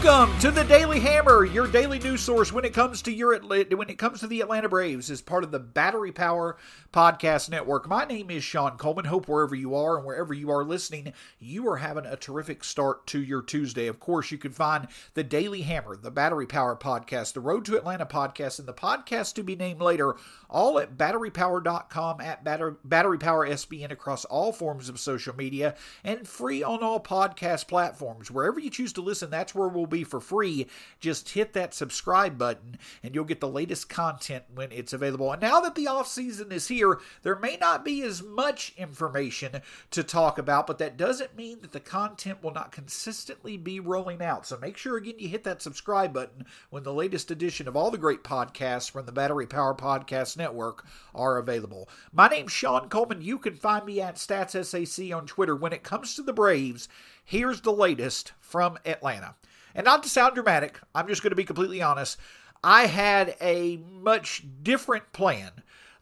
Welcome to the Daily Hammer, your daily news source when it comes to your when it comes to the Atlanta Braves, as part of the Battery Power Podcast Network. My name is Sean Coleman. Hope wherever you are and wherever you are listening, you are having a terrific start to your Tuesday. Of course, you can find the Daily Hammer, the Battery Power Podcast, the Road to Atlanta Podcast, and the podcast to be named later, all at batterypower.com at Battery, Battery Power SBN across all forms of social media and free on all podcast platforms. Wherever you choose to listen, that's where we'll be for free. Just hit that subscribe button and you'll get the latest content when it's available. And now that the off season is here, there may not be as much information to talk about, but that doesn't mean that the content will not consistently be rolling out. So make sure again you hit that subscribe button when the latest edition of all the great podcasts from the Battery Power Podcast Network are available. My name's Sean Coleman. You can find me at StatsSAC on Twitter. When it comes to the Braves, here's the latest from Atlanta. And not to sound dramatic, I'm just going to be completely honest. I had a much different plan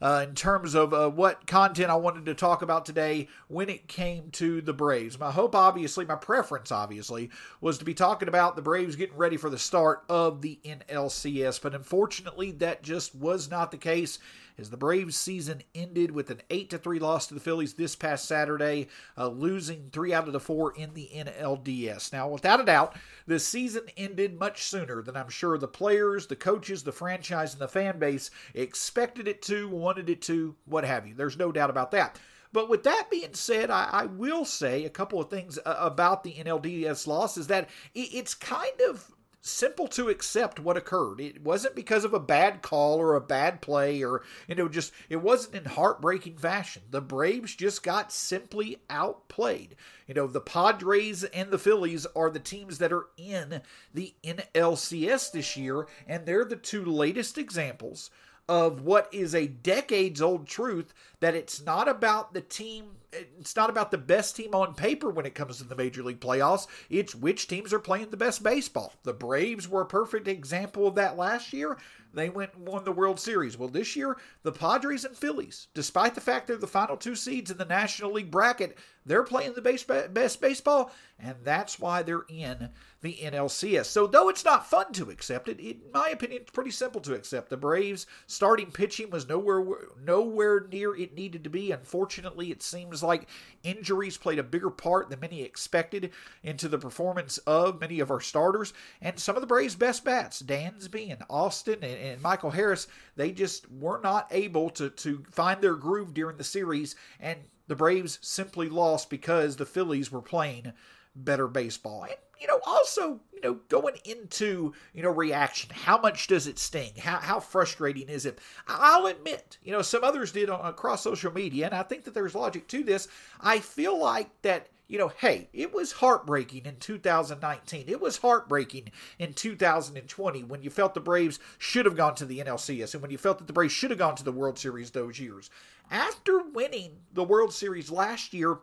uh, in terms of uh, what content I wanted to talk about today when it came to the Braves. My hope, obviously, my preference, obviously, was to be talking about the Braves getting ready for the start of the NLCS. But unfortunately, that just was not the case as the Braves season ended with an 8 to 3 loss to the Phillies this past Saturday, uh, losing 3 out of the 4 in the NLDS. Now, without a doubt, the season ended much sooner than I'm sure the players, the coaches, the franchise, and the fan base expected it to, wanted it to, what have you. There's no doubt about that. But with that being said, I, I, will say a couple of things uh, about the NLDS loss is that it's kind of simple to accept what occurred. It wasn't because of a bad call or a bad play or, you know, just, it wasn't in heartbreaking fashion. The Braves just got simply outplayed. You know, the Padres and the Phillies are the teams that are in the NLCS this year, and they're the two latest examples of what is a decades old truth that it's not about the team it's not about the best team on paper when it comes to the major league playoffs. It's which teams are playing the best baseball. The braves were a perfect example of that last year. They went and won the World Series. Well, this year, the Padres and Phillies, despite the fact they're the final two seeds in the National League bracket, they're playing the base, best baseball, and that's why they're in the NLCS. So, though it's not fun to accept it, in my opinion, it's pretty simple to accept. The Braves' starting pitching was nowhere nowhere near it needed to be. Unfortunately, it seems like injuries played a bigger part than many expected into the performance of many of our starters, and some of the Braves' best bats, Dansby and Austin and, and Michael Harris, they just were not able to to find their groove during the series, and the Braves simply lost because the Phillies were playing better baseball. And, you know, also, you know, going into, you know, reaction, how much does it sting? How, how frustrating is it? I'll admit, you know, some others did on, across social media, and I think that there's logic to this. I feel like that you know, hey, it was heartbreaking in 2019. It was heartbreaking in 2020 when you felt the Braves should have gone to the NLCS and when you felt that the Braves should have gone to the World Series those years. After winning the World Series last year,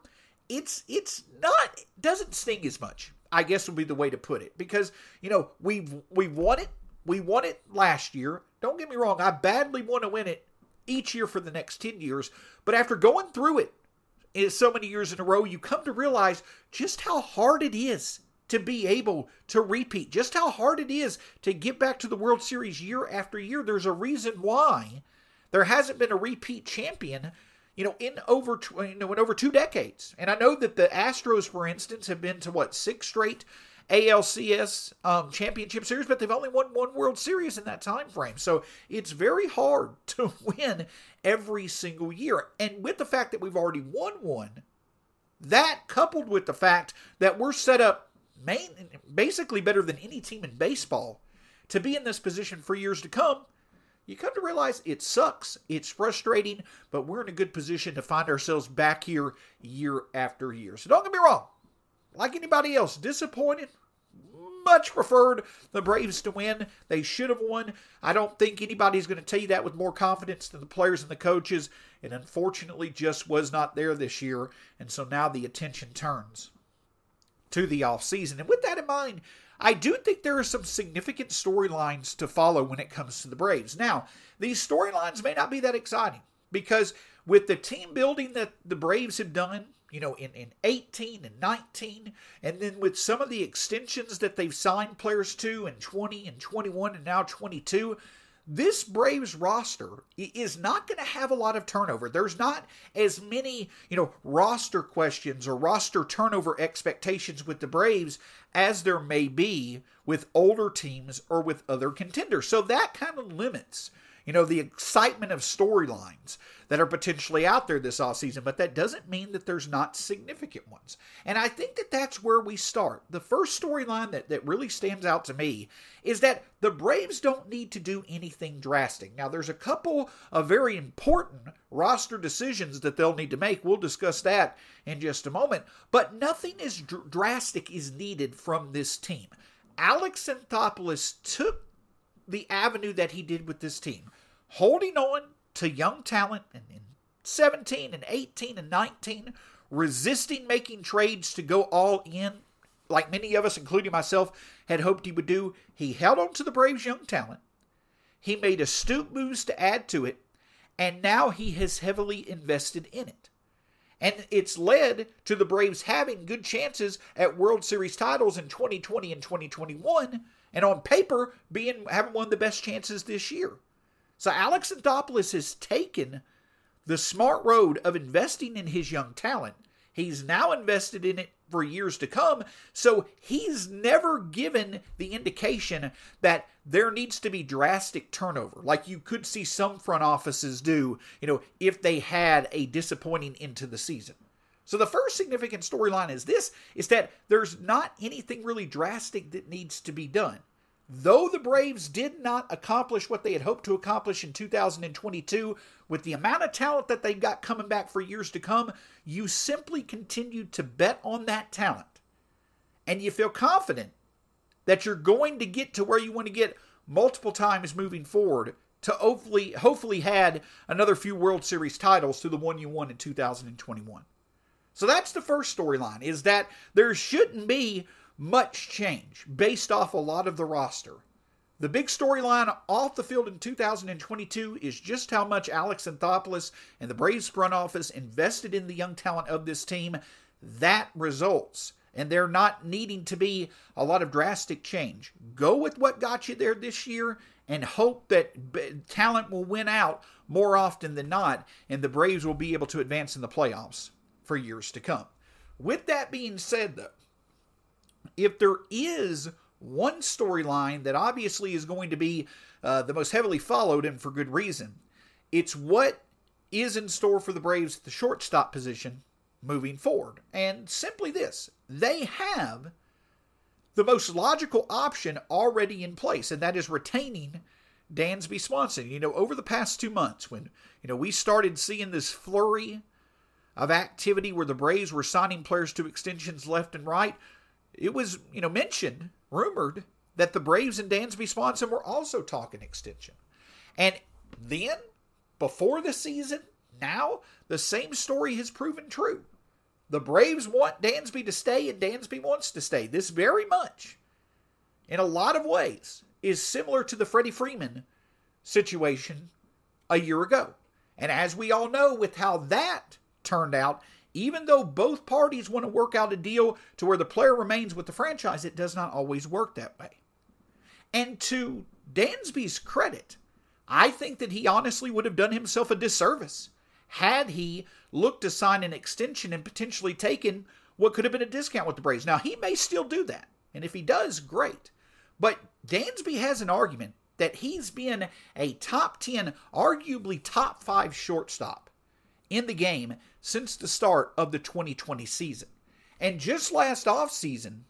it's it's not doesn't sting as much. I guess would be the way to put it because you know we've we won it we won it last year. Don't get me wrong, I badly want to win it each year for the next 10 years, but after going through it so many years in a row, you come to realize just how hard it is to be able to repeat, just how hard it is to get back to the World Series year after year. There's a reason why there hasn't been a repeat champion, you know, in over you know in over two decades. And I know that the Astros, for instance, have been to what six straight ALCS um, championship series, but they've only won one World Series in that time frame. So it's very hard to win every single year. And with the fact that we've already won one, that coupled with the fact that we're set up main, basically better than any team in baseball to be in this position for years to come, you come to realize it sucks. It's frustrating, but we're in a good position to find ourselves back here year after year. So don't get me wrong. Like anybody else, disappointed. Much preferred the Braves to win. They should have won. I don't think anybody's going to tell you that with more confidence than the players and the coaches. And unfortunately, just was not there this year. And so now the attention turns to the offseason. And with that in mind, I do think there are some significant storylines to follow when it comes to the Braves. Now, these storylines may not be that exciting because with the team building that the Braves have done, you know, in, in 18 and 19, and then with some of the extensions that they've signed players to in 20 and 21 and now 22, this Braves roster is not going to have a lot of turnover. There's not as many, you know, roster questions or roster turnover expectations with the Braves as there may be with older teams or with other contenders. So that kind of limits you know, the excitement of storylines that are potentially out there this off season, but that doesn't mean that there's not significant ones. And I think that that's where we start. The first storyline that, that really stands out to me is that the Braves don't need to do anything drastic. Now, there's a couple of very important roster decisions that they'll need to make. We'll discuss that in just a moment, but nothing is dr- drastic is needed from this team. Alex Anthopoulos took the avenue that he did with this team, holding on to young talent and in 17 and 18 and 19, resisting making trades to go all in, like many of us, including myself, had hoped he would do. He held on to the Braves' young talent. He made astute moves to add to it, and now he has heavily invested in it. And it's led to the Braves having good chances at World Series titles in 2020 and 2021 and on paper being having one of the best chances this year. So Alex Anthopoulos has taken the smart road of investing in his young talent. He's now invested in it for years to come. So he's never given the indication that there needs to be drastic turnover, like you could see some front offices do, you know, if they had a disappointing into the season. So the first significant storyline is this is that there's not anything really drastic that needs to be done. Though the Braves did not accomplish what they had hoped to accomplish in 2022, with the amount of talent that they've got coming back for years to come, you simply continue to bet on that talent. And you feel confident that you're going to get to where you want to get multiple times moving forward to hopefully hopefully had another few World Series titles to the one you won in 2021. So that's the first storyline is that there shouldn't be much change based off a lot of the roster. The big storyline off the field in 2022 is just how much Alex Anthopoulos and the Braves front office invested in the young talent of this team. That results. And there not needing to be a lot of drastic change. Go with what got you there this year and hope that talent will win out more often than not, and the Braves will be able to advance in the playoffs for years to come. With that being said, though, if there is one storyline that obviously is going to be uh, the most heavily followed and for good reason, it's what is in store for the Braves at the shortstop position moving forward. And simply this they have the most logical option already in place, and that is retaining Dansby Swanson. You know, over the past two months, when you know we started seeing this flurry of activity where the Braves were signing players to extensions left and right, it was, you know, mentioned, rumored that the Braves and Dansby Swanson were also talking extension. And then, before the season, now the same story has proven true. The Braves want Dansby to stay, and Dansby wants to stay. This very much, in a lot of ways, is similar to the Freddie Freeman situation a year ago. And as we all know, with how that turned out, even though both parties want to work out a deal to where the player remains with the franchise, it does not always work that way. And to Dansby's credit, I think that he honestly would have done himself a disservice had he looked to sign an extension and potentially taken what could have been a discount with the Braves. Now, he may still do that. And if he does, great. But Dansby has an argument that he's been a top 10, arguably top 5 shortstop in the game since the start of the 2020 season. And just last offseason,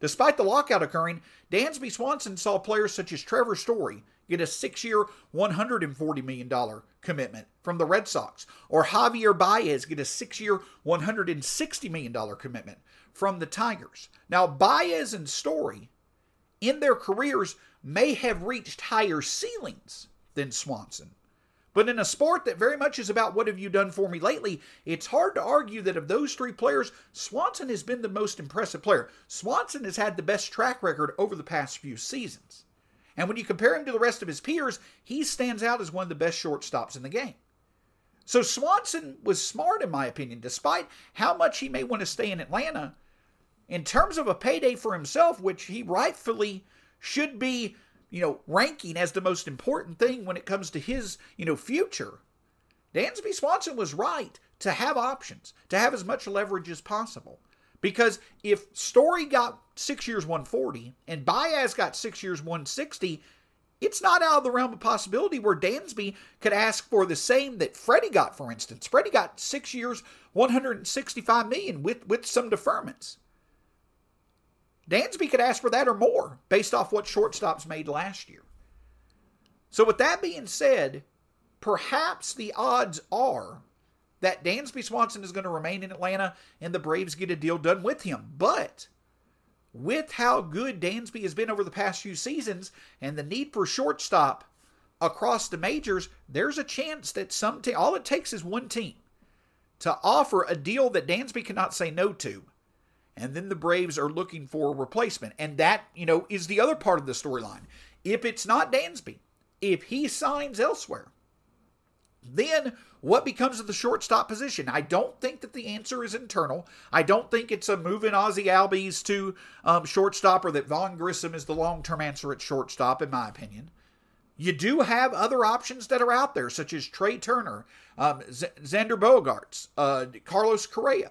despite the lockout occurring, Dansby Swanson saw players such as Trevor Story get a six year, $140 million commitment from the Red Sox, or Javier Baez get a six year, $160 million commitment from the Tigers. Now, Baez and Story in their careers may have reached higher ceilings than Swanson. But in a sport that very much is about what have you done for me lately, it's hard to argue that of those three players, Swanson has been the most impressive player. Swanson has had the best track record over the past few seasons. And when you compare him to the rest of his peers, he stands out as one of the best shortstops in the game. So Swanson was smart, in my opinion, despite how much he may want to stay in Atlanta. In terms of a payday for himself, which he rightfully should be, you know, ranking as the most important thing when it comes to his, you know, future. Dansby Swanson was right to have options, to have as much leverage as possible. Because if Story got six years 140 and Baez got six years 160, it's not out of the realm of possibility where Dansby could ask for the same that Freddie got, for instance. Freddie got six years, 165 million with, with some deferments. Dansby could ask for that or more based off what shortstops made last year. So, with that being said, perhaps the odds are that Dansby Swanson is going to remain in Atlanta and the Braves get a deal done with him. But with how good Dansby has been over the past few seasons and the need for shortstop across the majors, there's a chance that some team, all it takes is one team to offer a deal that Dansby cannot say no to and then the Braves are looking for a replacement. And that, you know, is the other part of the storyline. If it's not Dansby, if he signs elsewhere, then what becomes of the shortstop position? I don't think that the answer is internal. I don't think it's a moving Ozzie Albies to um, shortstop or that Vaughn Grissom is the long term answer at shortstop, in my opinion. You do have other options that are out there, such as Trea Turner, um, Z- Xander Bogaerts, uh, Carlos Correa.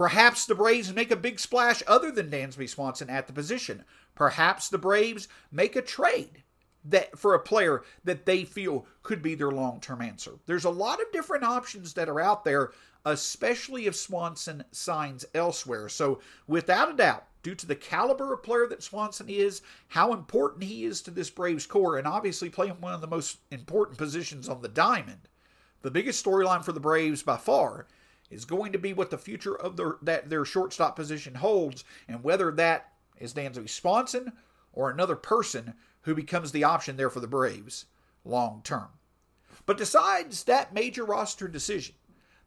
Perhaps the Braves make a big splash other than Dansby Swanson at the position. Perhaps the Braves make a trade that for a player that they feel could be their long-term answer. There's a lot of different options that are out there, especially if Swanson signs elsewhere. So, without a doubt, due to the caliber of player that Swanson is, how important he is to this Braves core, and obviously playing one of the most important positions on the diamond, the biggest storyline for the Braves by far is going to be what the future of their that their shortstop position holds, and whether that is Dansby Swanson or another person who becomes the option there for the Braves long term. But besides that major roster decision,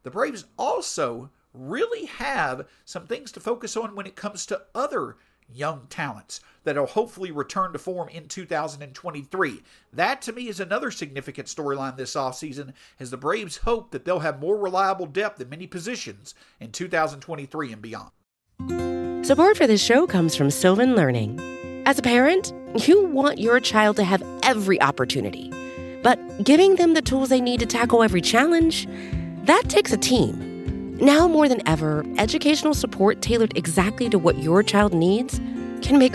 the Braves also really have some things to focus on when it comes to other young talents that'll hopefully return to form in 2023. That to me is another significant storyline this offseason as the Braves hope that they'll have more reliable depth in many positions in 2023 and beyond. Support for this show comes from Sylvan Learning. As a parent, you want your child to have every opportunity, but giving them the tools they need to tackle every challenge, that takes a team. Now more than ever, educational support tailored exactly to what your child needs can make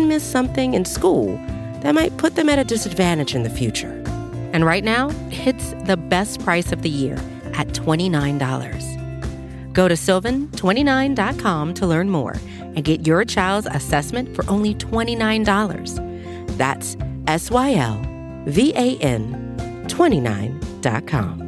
miss something in school that might put them at a disadvantage in the future. And right now, it's the best price of the year at $29. Go to sylvan29.com to learn more and get your child's assessment for only $29. That's S Y L V A N 29.com.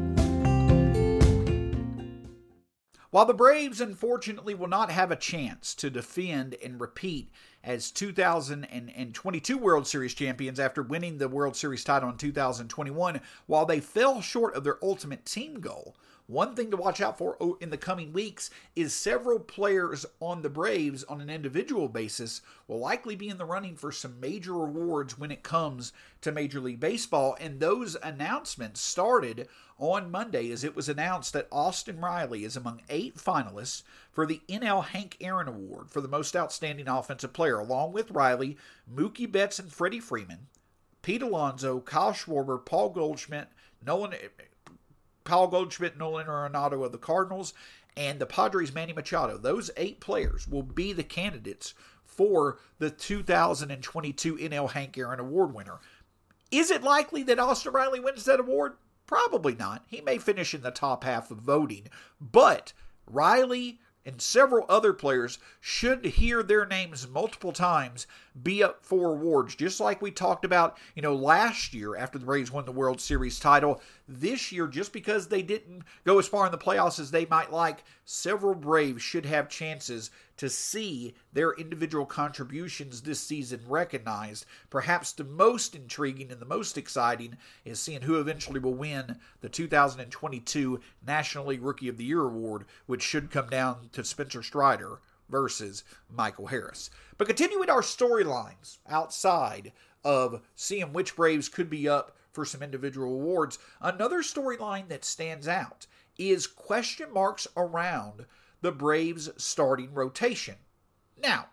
While the Braves unfortunately will not have a chance to defend and repeat as 2022 World Series champions after winning the World Series title in 2021, while they fell short of their ultimate team goal, One thing to watch out for oh, in the coming weeks is several players on the Braves on an individual basis will likely be in the running for some major awards when it comes to Major League Baseball. And those announcements started on Monday as it was announced that Austin Riley is among eight finalists for the NL Hank Aaron Award for the most outstanding offensive player, along with Riley, Mookie Betts, and Freddie Freeman. Pete Alonso, Kyle Schwarber, Paul Goldschmidt, Nolan, Paul Goldschmidt, Nolan Arenado of the Cardinals, and the Padres' Manny Machado. Those eight players will be the candidates for the 2022 NL Hank Aaron Award winner. Is it likely that Austin Riley wins that award? Probably not. He may finish in the top half of voting, but Riley, and several other players should hear their names multiple times be up for awards, just like we talked about, you know, last year after the Braves won the World Series title. This year, just because they didn't go as far in the playoffs as they might like, several Braves should have chances to see their individual contributions this season recognized. Perhaps the most intriguing and the most exciting is seeing who eventually will win the 2022 National League Rookie of the Year award, which should come down to Spencer Strider versus Michael Harris. But continuing our storylines outside of seeing which Braves could be up for some individual awards, another storyline that stands out is question marks around the Braves' starting rotation. Now,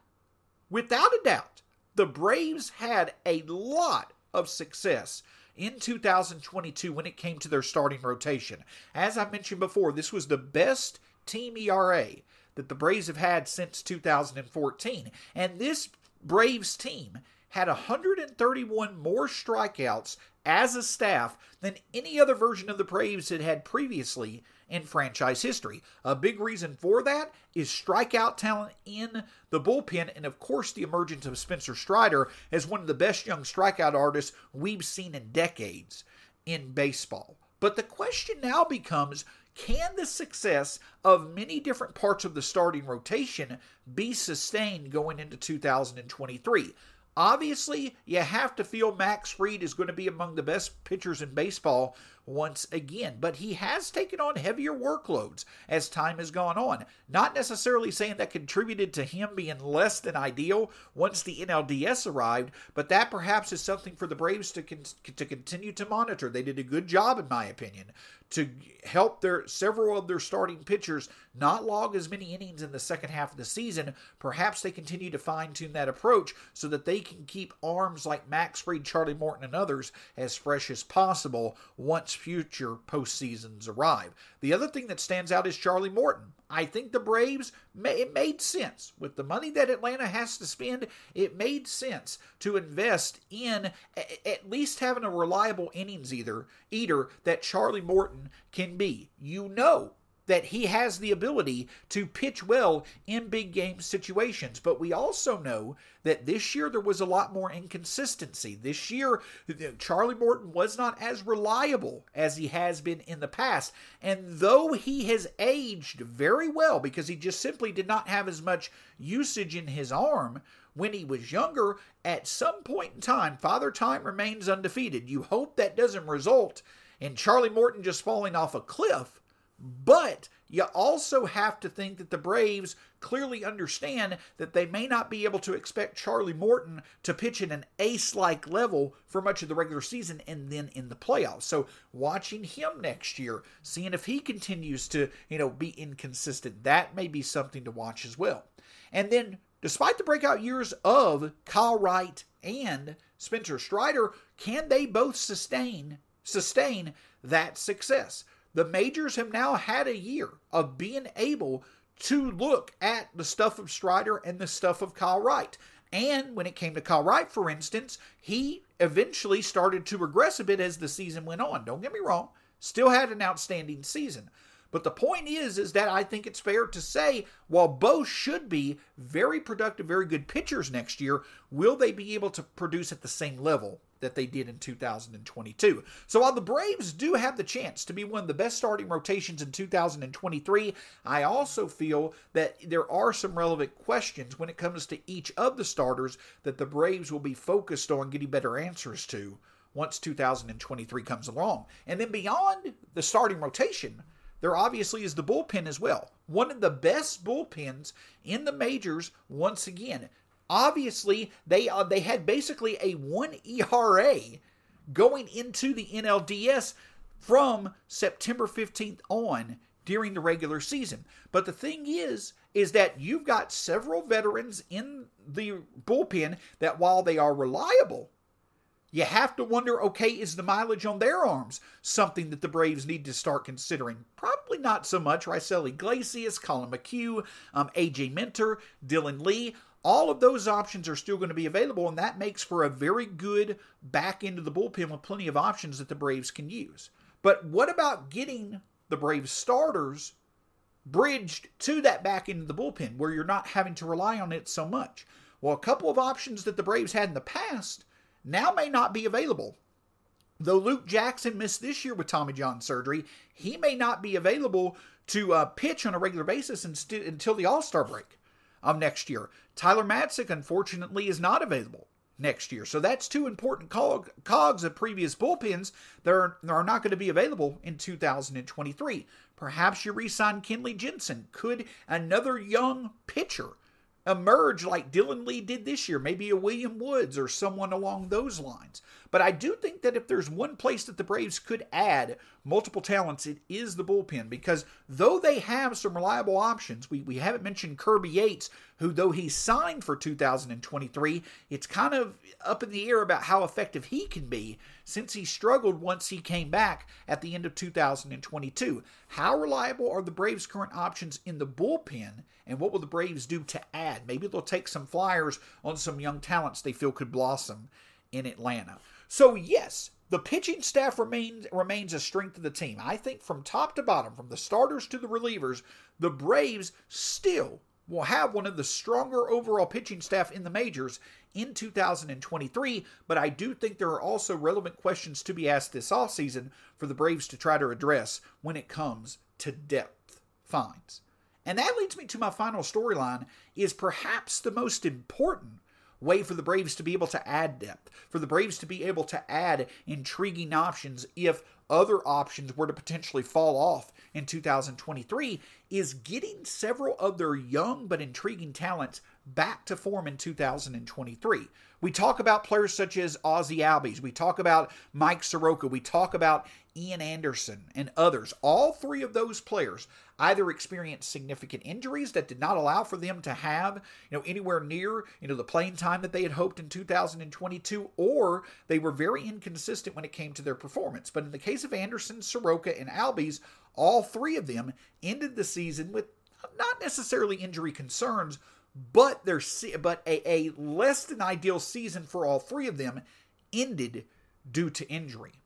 without a doubt, the Braves had a lot of success in 2022 when it came to their starting rotation. As I mentioned before, this was the best team ERA that the Braves have had since 2014. And this Braves team had 131 more strikeouts as a staff than any other version of the Braves had had previously in franchise history. A big reason for that is strikeout talent in the bullpen, and of course, the emergence of Spencer Strider as one of the best young strikeout artists we've seen in decades in baseball. But the question now becomes can the success of many different parts of the starting rotation be sustained going into 2023? Obviously, you have to feel Max Fried is going to be among the best pitchers in baseball once again, but he has taken on heavier workloads as time has gone on. Not necessarily saying that contributed to him being less than ideal once the NLDS arrived, but that perhaps is something for the Braves to con- to continue to monitor. They did a good job, in my opinion, to help their several of their starting pitchers not log as many innings in the second half of the season. Perhaps they continue to fine tune that approach so that they can keep arms like Max Fried, Charlie Morton, and others as fresh as possible once future postseasons arrive. The other thing that stands out is Charlie Morton. I think the Braves, it made sense. With the money that Atlanta has to spend, it made sense to invest in at least having a reliable innings either, eater that Charlie Morton can be. You know that he has the ability to pitch well in big game situations. But we also know that this year there was a lot more inconsistency. This year, Charlie Morton was not as reliable as he has been in the past. And though he has aged very well because he just simply did not have as much usage in his arm, when he was younger, at some point in time, Father Time remains undefeated. You hope that doesn't result in Charlie Morton just falling off a cliff but you also have to think that the Braves clearly understand that they may not be able to expect Charlie Morton to pitch in an ace like level for much of the regular season and then in the playoffs. So watching him next year, seeing if he continues to, you know, be inconsistent, that may be something to watch as well. And then despite the breakout years of Kyle Wright and Spencer Strider, can they both sustain sustain that success? The majors have now had a year of being able to look at the stuff of Strider and the stuff of Kyle Wright. And when it came to Kyle Wright, for instance, he eventually started to regress a bit as the season went on. Don't get me wrong, still had an outstanding season. But the point is, is that I think it's fair to say, while both should be very productive, very good pitchers next year, will they be able to produce at the same level that they did in 2022. So while the Braves do have the chance to be one of the best starting rotations in 2023, I also feel that there are some relevant questions when it comes to each of the starters that the Braves will be focused on getting better answers to once 2023 comes along. And then beyond the starting rotation, there obviously is the bullpen as well. One of the best bullpens in the majors once again. Obviously, they uh, they had basically a 1 ERA going into the NLDS from September 15th on during the regular season. But the thing is is that you've got several veterans in the bullpen that while they are reliable, you have to wonder okay, is the mileage on their arms something that the Braves need to start considering? Probably not so much. Raisel Iglesias, Collin McHugh, um, AJ Minter, Dylan Lee. All of those options are still going to be available, and that makes for a very good back end of the bullpen with plenty of options that the Braves can use. But what about getting the Braves starters bridged to that back end of the bullpen where you're not having to rely on it so much? Well, a couple of options that the Braves had in the past now may not be available. Though Luke Jackson missed this year with Tommy John surgery, he may not be available to uh, pitch on a regular basis inst- until the All Star break of next year. Tyler Matzek, unfortunately, is not available next year. So that's two important cog- cogs of previous bullpens that are, that are not going to be available in 2023. Perhaps you re sign Kenley Jansen. Could another young pitcher emerge like Dylan Lee did this year, maybe a William Woods or someone along those lines. But I do think that if there's one place that the Braves could add multiple talents, it is the bullpen because though they have some reliable options, we, we haven't mentioned Kirby Yates, who though he signed for 2023, it's kind of up in the air about how effective he can be since he struggled once he came back at the end of 2022. How reliable are the Braves' current options in the bullpen, and what will the Braves do to add? Maybe they'll take some flyers on some young talents they feel could blossom in Atlanta. So, yes, the pitching staff remains remains a strength of the team. I think from top to bottom, from the starters to the relievers, the Braves still will have one of the stronger overall pitching staff in the majors in 2023, but I do think there are also relevant questions to be asked this offseason for the Braves to try to address when it comes to depth finds. And that leads me to my final storyline is perhaps the most important way for the Braves to be able to add depth, for the Braves to be able to add intriguing options if other options were to potentially fall off in 2023 is getting several of their young but intriguing talents back to form in 2023. We talk about players such as Ozzie Albies, we talk about Mike Soroka, we talk about Ian Anderson and others. All three of those players either experienced significant injuries that did not allow for them to have, you know, anywhere near, you know, the playing time that they had hoped in 2022 or they were very inconsistent when it came to their performance. But in the case of Anderson, Soroka and Albies, all three of them ended the season with not necessarily injury concerns, but their but a, a less than ideal season for all three of them ended due to injury.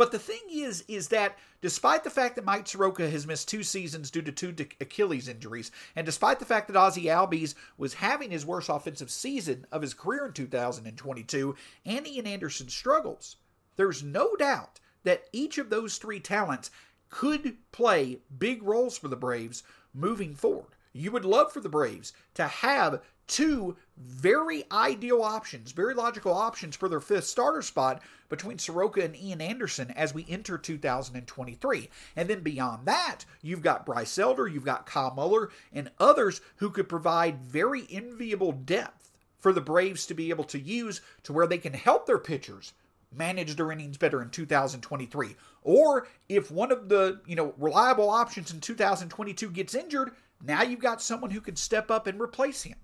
But the thing is, is that despite the fact that Mike Soroka has missed two seasons due to two Achilles injuries, and despite the fact that Ozzie Albies was having his worst offensive season of his career in 2022, and Ian Anderson struggles, there's no doubt that each of those three talents could play big roles for the Braves moving forward. You would love for the Braves to have two very ideal options, very logical options for their fifth starter spot between Soroka and Ian Anderson as we enter 2023. And then beyond that, you've got Bryce Elder, you've got Kyle Muller, and others who could provide very enviable depth for the Braves to be able to use to where they can help their pitchers manage their innings better in 2023. Or if one of the, you know, reliable options in 2022 gets injured, now you've got someone who can step up and replace him.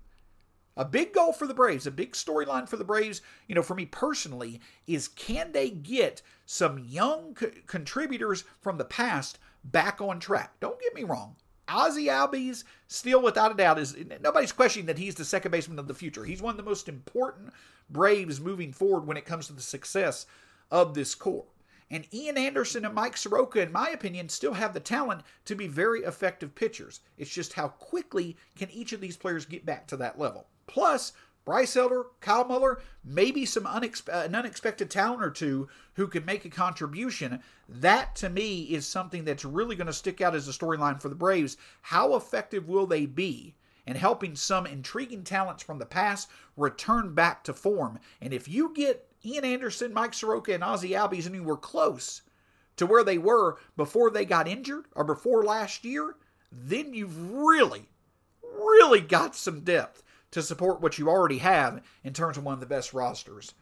A big goal for the Braves, a big storyline for the Braves, you know, for me personally, is can they get some young co- contributors from the past back on track? Don't get me wrong. Ozzie Albies, still without a doubt, is nobody's questioning that he's the second baseman of the future. He's one of the most important Braves moving forward when it comes to the success of this core. And Ian Anderson and Mike Soroka, in my opinion, still have the talent to be very effective pitchers. It's just how quickly can each of these players get back to that level. Plus, Bryce Elder, Kyle Muller, maybe some unexpe- an unexpected talent or two who could make a contribution. That to me is something that's really going to stick out as a storyline for the Braves. How effective will they be in helping some intriguing talents from the past return back to form? And if you get Ian Anderson, Mike Soroka, and Ozzie Albies anywhere close to where they were before they got injured or before last year, then you've really, really got some depth to support what you already have in terms of one of the best rosters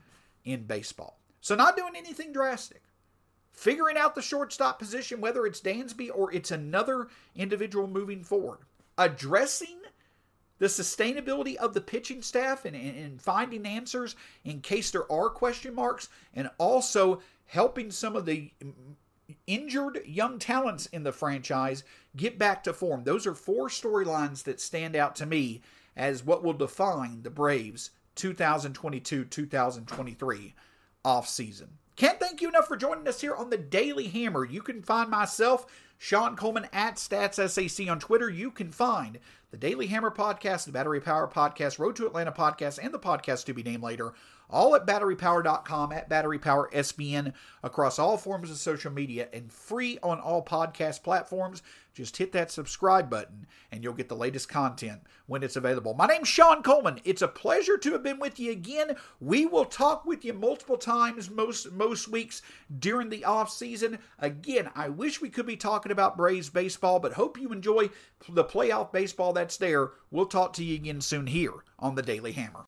in baseball. So, not doing anything drastic. Figuring out the shortstop position, whether it's Dansby or it's another individual moving forward. Addressing the sustainability of the pitching staff and, and, finding answers in case there are question marks, and also helping some of the injured young talents in the franchise get back to form. Those are four storylines that stand out to me as what will define the Braves 2022 2023 offseason. Can't thank you enough for joining us here on the Daily Hammer. You can find myself, Sean Coleman, at StatsSAC on Twitter. You can find the Daily Hammer podcast, the Battery Power podcast, Road to Atlanta podcast, and the podcast to be named later all at batterypower.com, at batterypowersbn, across all forms of social media, and free on all podcast platforms. Just hit that subscribe button and you'll get the latest content when it's available. My name's Sean Coleman. It's a pleasure to have been with you again. We will talk with you multiple times most most weeks during the off season. Again, I wish we could be talking about Braves baseball, but hope you enjoy the playoff baseball that's there. We'll talk to you again soon here on the Daily Hammer.